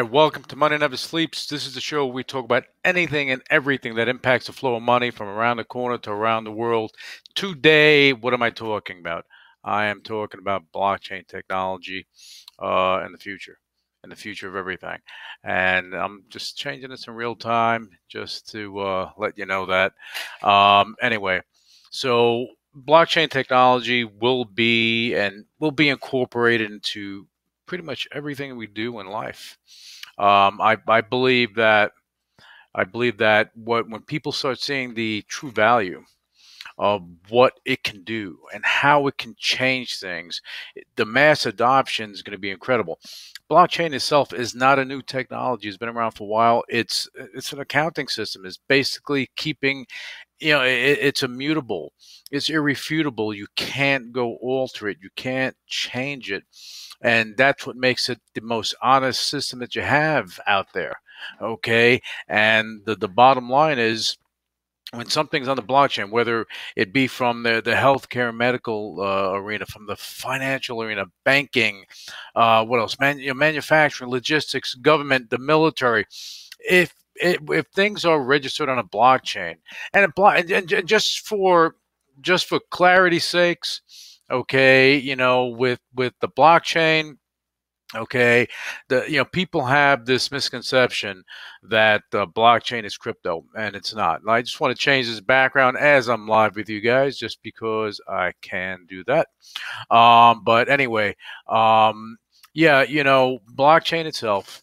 right, welcome to Money Never Sleeps. This is the show where we talk about anything and everything that impacts the flow of money from around the corner to around the world. Today, what am I talking about? I am talking about blockchain technology uh, and the future, and the future of everything. And I'm just changing this in real time just to uh, let you know that. Um, anyway, so blockchain technology will be and will be incorporated into pretty much everything we do in life. Um, I, I believe that I believe that what when people start seeing the true value of what it can do and how it can change things, the mass adoption is going to be incredible. Blockchain itself is not a new technology; it's been around for a while. It's it's an accounting system. It's basically keeping you know it, it's immutable it's irrefutable you can't go alter it you can't change it and that's what makes it the most honest system that you have out there okay? And the, the bottom line is when something's on the blockchain, whether it be from the, the healthcare medical uh, arena, from the financial arena, banking, uh, what else, Man, you know, manufacturing, logistics, government, the military, if it, if things are registered on a blockchain, and, it blo- and, and just for just for clarity's sakes, okay, you know, with with the blockchain, okay, the you know people have this misconception that uh, blockchain is crypto, and it's not. And I just want to change this background as I'm live with you guys, just because I can do that. Um, but anyway, um, yeah, you know, blockchain itself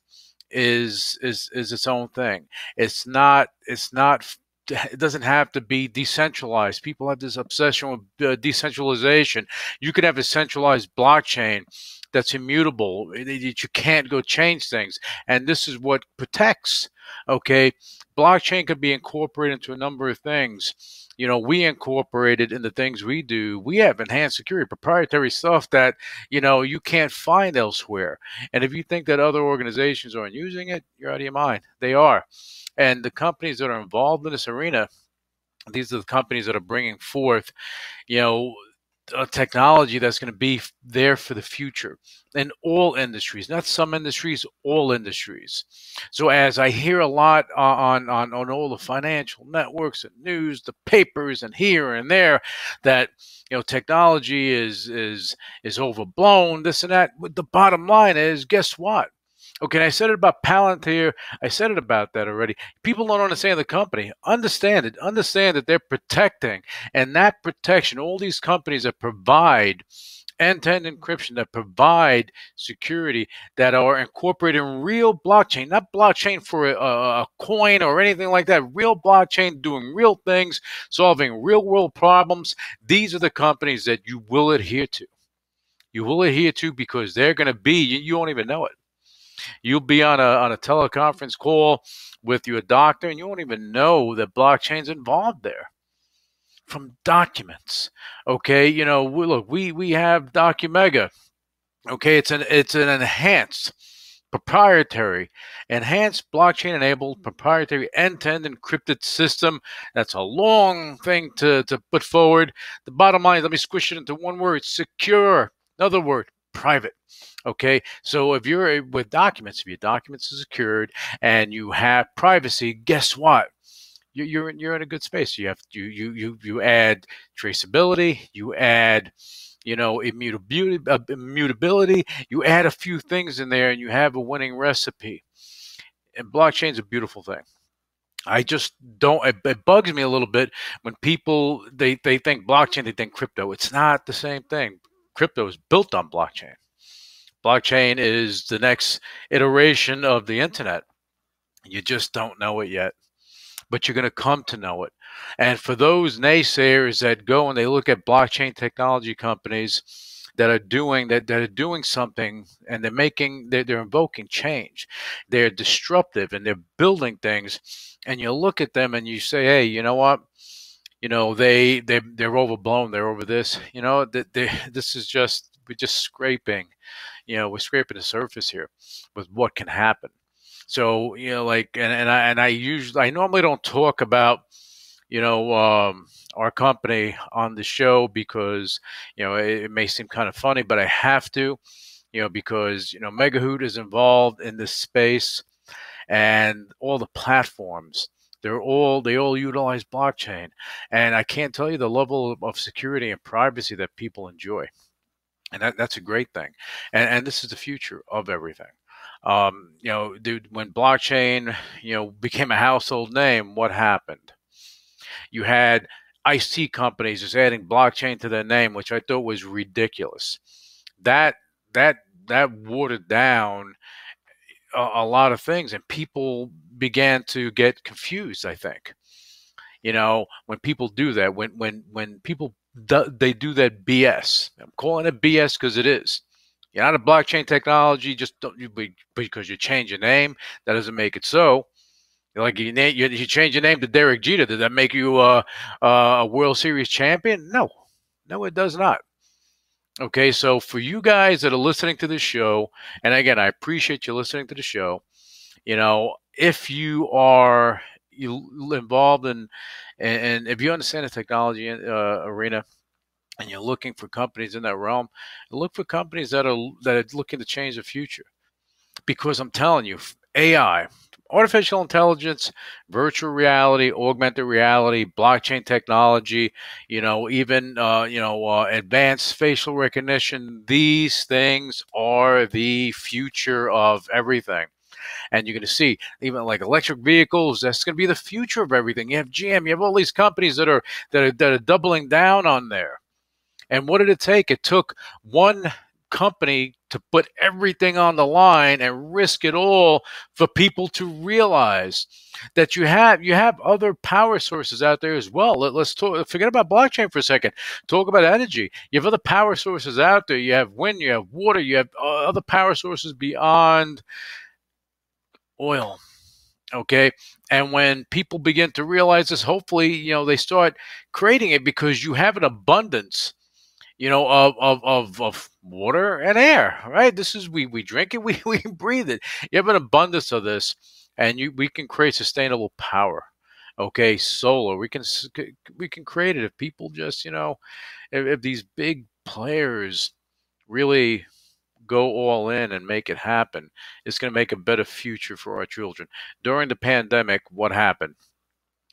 is is is its own thing. It's not it's not it doesn't have to be decentralized. People have this obsession with uh, decentralization. You could have a centralized blockchain that's immutable that you can't go change things, and this is what protects. Okay, blockchain could be incorporated into a number of things. You know, we incorporated in the things we do. We have enhanced security, proprietary stuff that you know you can't find elsewhere. And if you think that other organizations aren't using it, you're out of your mind. They are. And the companies that are involved in this arena, these are the companies that are bringing forth, you know, a technology that's going to be there for the future in all industries, not some industries, all industries. So as I hear a lot uh, on on on all the financial networks and news, the papers, and here and there, that you know technology is is is overblown, this and that. The bottom line is, guess what? Okay, I said it about Palantir. I said it about that already. People don't understand the company. Understand it. Understand that they're protecting, and that protection, all these companies that provide end-to-end encryption, that provide security, that are incorporated in real blockchain, not blockchain for a, a coin or anything like that. Real blockchain doing real things, solving real-world problems. These are the companies that you will adhere to. You will adhere to because they're going to be. You, you won't even know it You'll be on a on a teleconference call with your doctor, and you won't even know that blockchain's involved there. From documents, okay, you know, we, look, we we have Documenta. Okay, it's an it's an enhanced proprietary, enhanced blockchain enabled proprietary end to end encrypted system. That's a long thing to, to put forward. The bottom line, let me squish it into one word secure. Another word, private. Okay, so if you're with documents, if your documents are secured and you have privacy, guess what? You're in, you're in a good space. You have you you you you add traceability. You add you know immutability, uh, immutability. You add a few things in there, and you have a winning recipe. And blockchain is a beautiful thing. I just don't. It, it, bugs me a little bit when people they they think blockchain, they think crypto. It's not the same thing. Crypto is built on blockchain. Blockchain is the next iteration of the internet. You just don't know it yet, but you're going to come to know it. And for those naysayers that go and they look at blockchain technology companies, that are doing that, that are doing something and they're making they're, they're invoking change they're disruptive and they're building things and you look at them and you say hey you know what you know they they they're overblown they're over this you know that they, this is just we're just scraping you know we're scraping the surface here with what can happen. So you know like and, and i and i usually i normally don't talk about you know um, our company on the show because you know it, it may seem kind of funny but i have to you know because you know megahoot is involved in this space and all the platforms they're all they all utilize blockchain, and I can't tell you the level of security and privacy that people enjoy, and that, that's a great thing. And, and this is the future of everything. Um, you know, dude, when blockchain you know became a household name, what happened? You had IC companies just adding blockchain to their name, which I thought was ridiculous. That that that watered down a, a lot of things, and people began to get confused. I think, you know, when people do that, when when when people do, they do that BS. I'm calling it BS because it is. You're not a blockchain technology just don't you because you change your name. That doesn't make it so. Like you, name, you, you change your name to Derek Jeter. Did that make you uh, a World Series champion? No, no, it does not. Okay, so for you guys that are listening to this show, and again, I appreciate you listening to the show. You know, if you are you involved in and, if you understand the technology uh, arena and you're looking for companies in that realm look for companies that are that are looking to change the future because i'm telling you ai artificial intelligence virtual reality augmented reality blockchain technology you know even uh, you know uh, advanced facial recognition these things are the future of everything and you're going to see even like electric vehicles. That's going to be the future of everything. You have GM, you have all these companies that are that are, that are doubling down on there. And what did it take? It took one company to put everything on the line and risk it all for people to realize that you have you have other power sources out there as well. Let, us talk. Forget about blockchain for a second. Talk about energy. You have other power sources out there. You have wind. You have water. You have uh, other power sources beyond oil. Okay. And when people begin to realize this, hopefully, you know, they start creating it because you have an abundance, you know, of, of, of, of water and air, right? This is, we, we drink it, we, we breathe it. You have an abundance of this and you, we can create sustainable power. Okay. Solar, we can, we can create it if people just, you know, if, if these big players really go all in and make it happen, it's going to make a better future for our children. During the pandemic, what happened?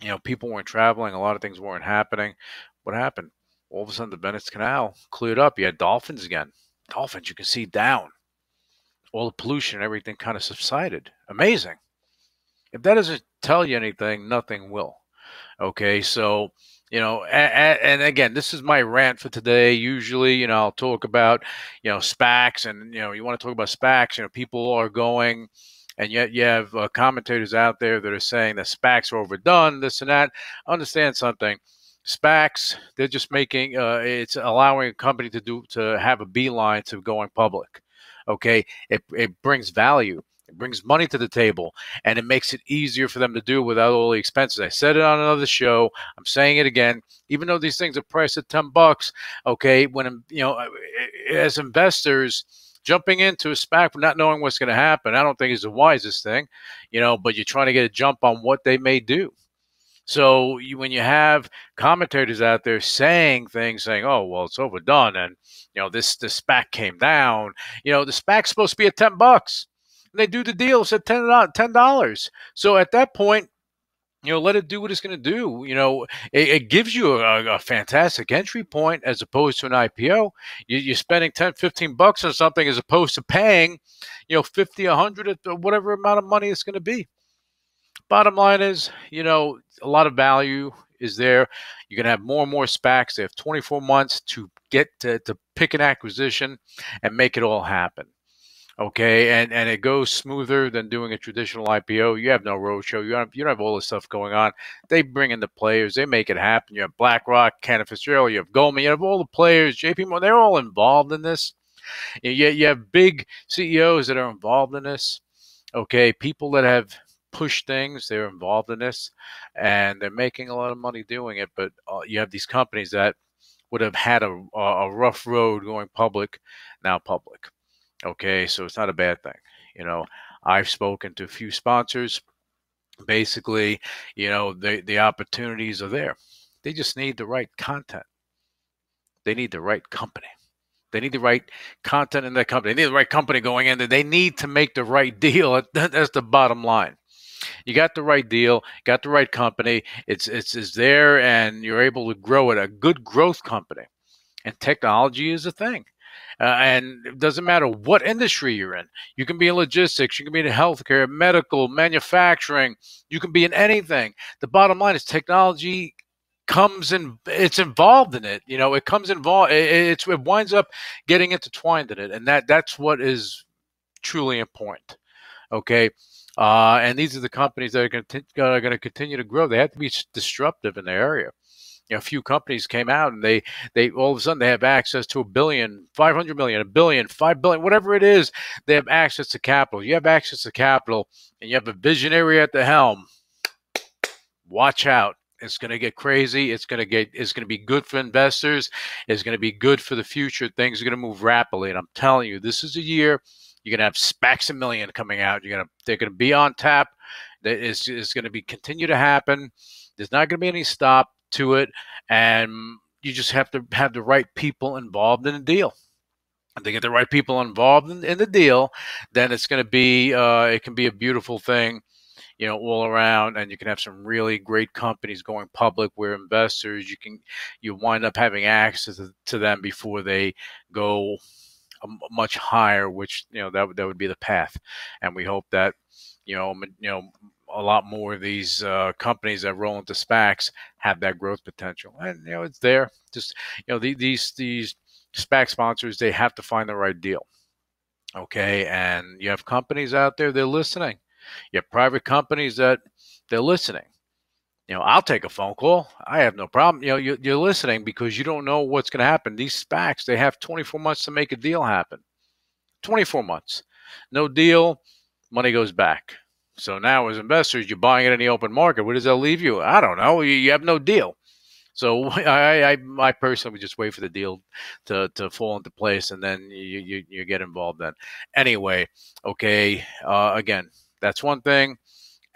You know, people weren't traveling, a lot of things weren't happening. What happened? All of a sudden, the Venice Canal cleared up. You had dolphins again. Dolphins you can see down. All the pollution and everything kind of subsided. Amazing. If that doesn't tell you anything, nothing will. Okay, so you know and, and, again this is my rant for today usually you know i'll talk about you know spacs and you know you want to talk about spacs you know people are going and yet you have uh, commentators out there that are saying that spacs are overdone this and that understand something spacs they're just making uh, it's allowing a company to do to have a beeline to going public okay it, it brings value it brings money to the table and it makes it easier for them to do without all the expenses. I said it on another show. I'm saying it again. Even though these things are priced at 10 bucks, okay, when, you know, as investors, jumping into a SPAC not knowing what's going to happen, I don't think is the wisest thing, you know, but you're trying to get a jump on what they may do. So you, when you have commentators out there saying things, saying, "Oh, well, it's overdone," and you know this the SPAC came down, you know the SPAC's supposed to be at ten bucks they do the deals at uh, ten dollars. So at that point, you know, let it do what it's going to do. You know, it, it gives you a, a, fantastic entry point as opposed to an IPO. You, are spending 10, 15 bucks on something as opposed to paying, you know, 50, 100, whatever amount of money it's going to be. Bottom line is, you know, a lot of value is there. You're going to have more and more SPACs. They have 24 months to get to, to pick an acquisition and make it all happen. Okay, and and it goes smoother than doing a traditional IPO. You have no roadshow. You don't you don't have all this stuff going on. They bring in the players. They make it happen. You have BlackRock, Cantor Fitzgerald. You have Goldman. You have all the players. JP Morgan. They're all involved in this. You, you have big CEOs that are involved in this. Okay, people that have pushed things. They're involved in this, and they're making a lot of money doing it. But uh, you have these companies that would have had a, a rough road going public, now public. Okay, so it's not a bad thing. You know, I've spoken to a few sponsors. Basically, you know, the the opportunities are there. They just need the right content. They need the right company. They need the right content in that company. They need the right company going in there. They need to make the right deal. That's the bottom line. You got the right deal, got the right company. It's it's is there, and you're able to grow it. A good growth company, and technology is a thing. Uh, and it doesn't matter what industry you're in. You can be in logistics, you can be in healthcare, medical, manufacturing, you can be in anything. The bottom line is technology comes in it's involved in it you know it comes involved it, it's it winds up getting intertwined in it and that that's what is truly important okay uh, and these are the companies that are going to continue to grow they have to be disruptive in the area you know, a few companies came out and they they all of a sudden they have access to a billion, five hundred million, a billion, five billion, whatever it is. They have access to capital. You have access to capital, and you have a visionary at the helm. Watch out. It's going to get crazy. It's going to get. It's going to be good for investors. It's going to be good for the future. Things are going to move rapidly, and I'm telling you, this is a year. You're going to have SPACs a million coming out. You're going to. They're going to be on tap. It's, it's going to be continue to happen. There's not going to be any stop to it, and you just have to have the right people involved in the deal. If they get the right people involved in, in the deal, then it's going to be uh, it can be a beautiful thing, you know, all around, and you can have some really great companies going public where investors you can you wind up having access to them before they go much higher, which you know that that would be the path, and we hope that you know you know a lot more of these uh, companies that roll into SPACs have that growth potential, and you know it's there. Just you know the, these these SPAC sponsors they have to find the right deal. Okay, and you have companies out there they're listening. You have private companies that they're listening. You know, I'll take a phone call. I have no problem. You know, you, you're listening because you don't know what's going to happen. These SPACs they have 24 months to make a deal happen. 24 months, no deal, money goes back so now, as investors, you're buying it in the open market. Where does that leave you? I don't know. You, you have no deal. So I, I, I personally would just wait for the deal to, to fall into place, and then you, you, you get involved. Then, anyway, okay. Uh, again, that's one thing.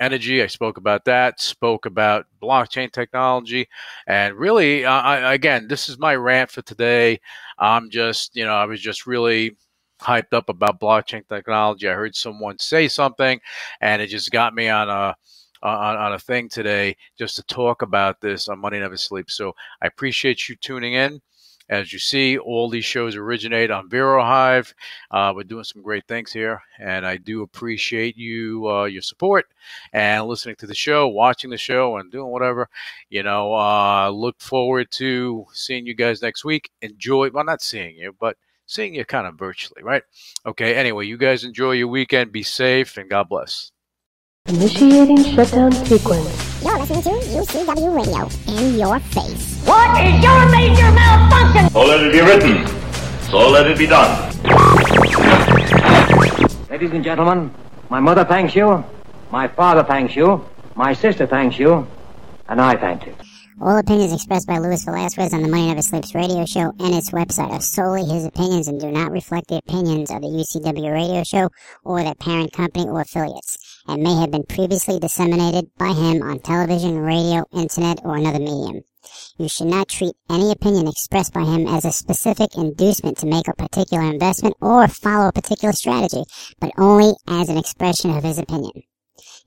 Energy, I spoke about that. Spoke about blockchain technology, and really, uh, I, again, this is my rant for today. I'm just, you know, I was just really hyped up about blockchain technology. I heard someone say something, and it just got me on a on, on a thing today just to talk about this on Money Never Sleeps. So I appreciate you tuning in. As you see, all these shows originate on Vero Hive. Uh, we're doing some great things here, and I do appreciate you uh, your support and listening to the show, watching the show, and doing whatever. You know, uh, look forward to seeing you guys next week. Enjoy, well, not seeing you, but seeing you kind of virtually, right? Okay, anyway, you guys enjoy your weekend. Be safe and God bless. Initiating shutdown sequence. You're listening to UCW Radio in your face. What is your major malfunction? So let it be written. So let it be done. Ladies and gentlemen, my mother thanks you, my father thanks you, my sister thanks you, and I thank you. All opinions expressed by Luis Velasquez on the Money Never Sleeps radio show and its website are solely his opinions and do not reflect the opinions of the UCW radio show or their parent company or affiliates, and may have been previously disseminated by him on television, radio, internet, or another medium. You should not treat any opinion expressed by him as a specific inducement to make a particular investment or follow a particular strategy, but only as an expression of his opinion.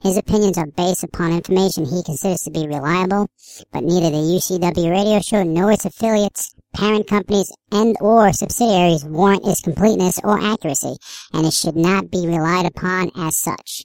His opinions are based upon information he considers to be reliable, but neither the UCW radio show nor its affiliates, parent companies, and or subsidiaries warrant its completeness or accuracy, and it should not be relied upon as such.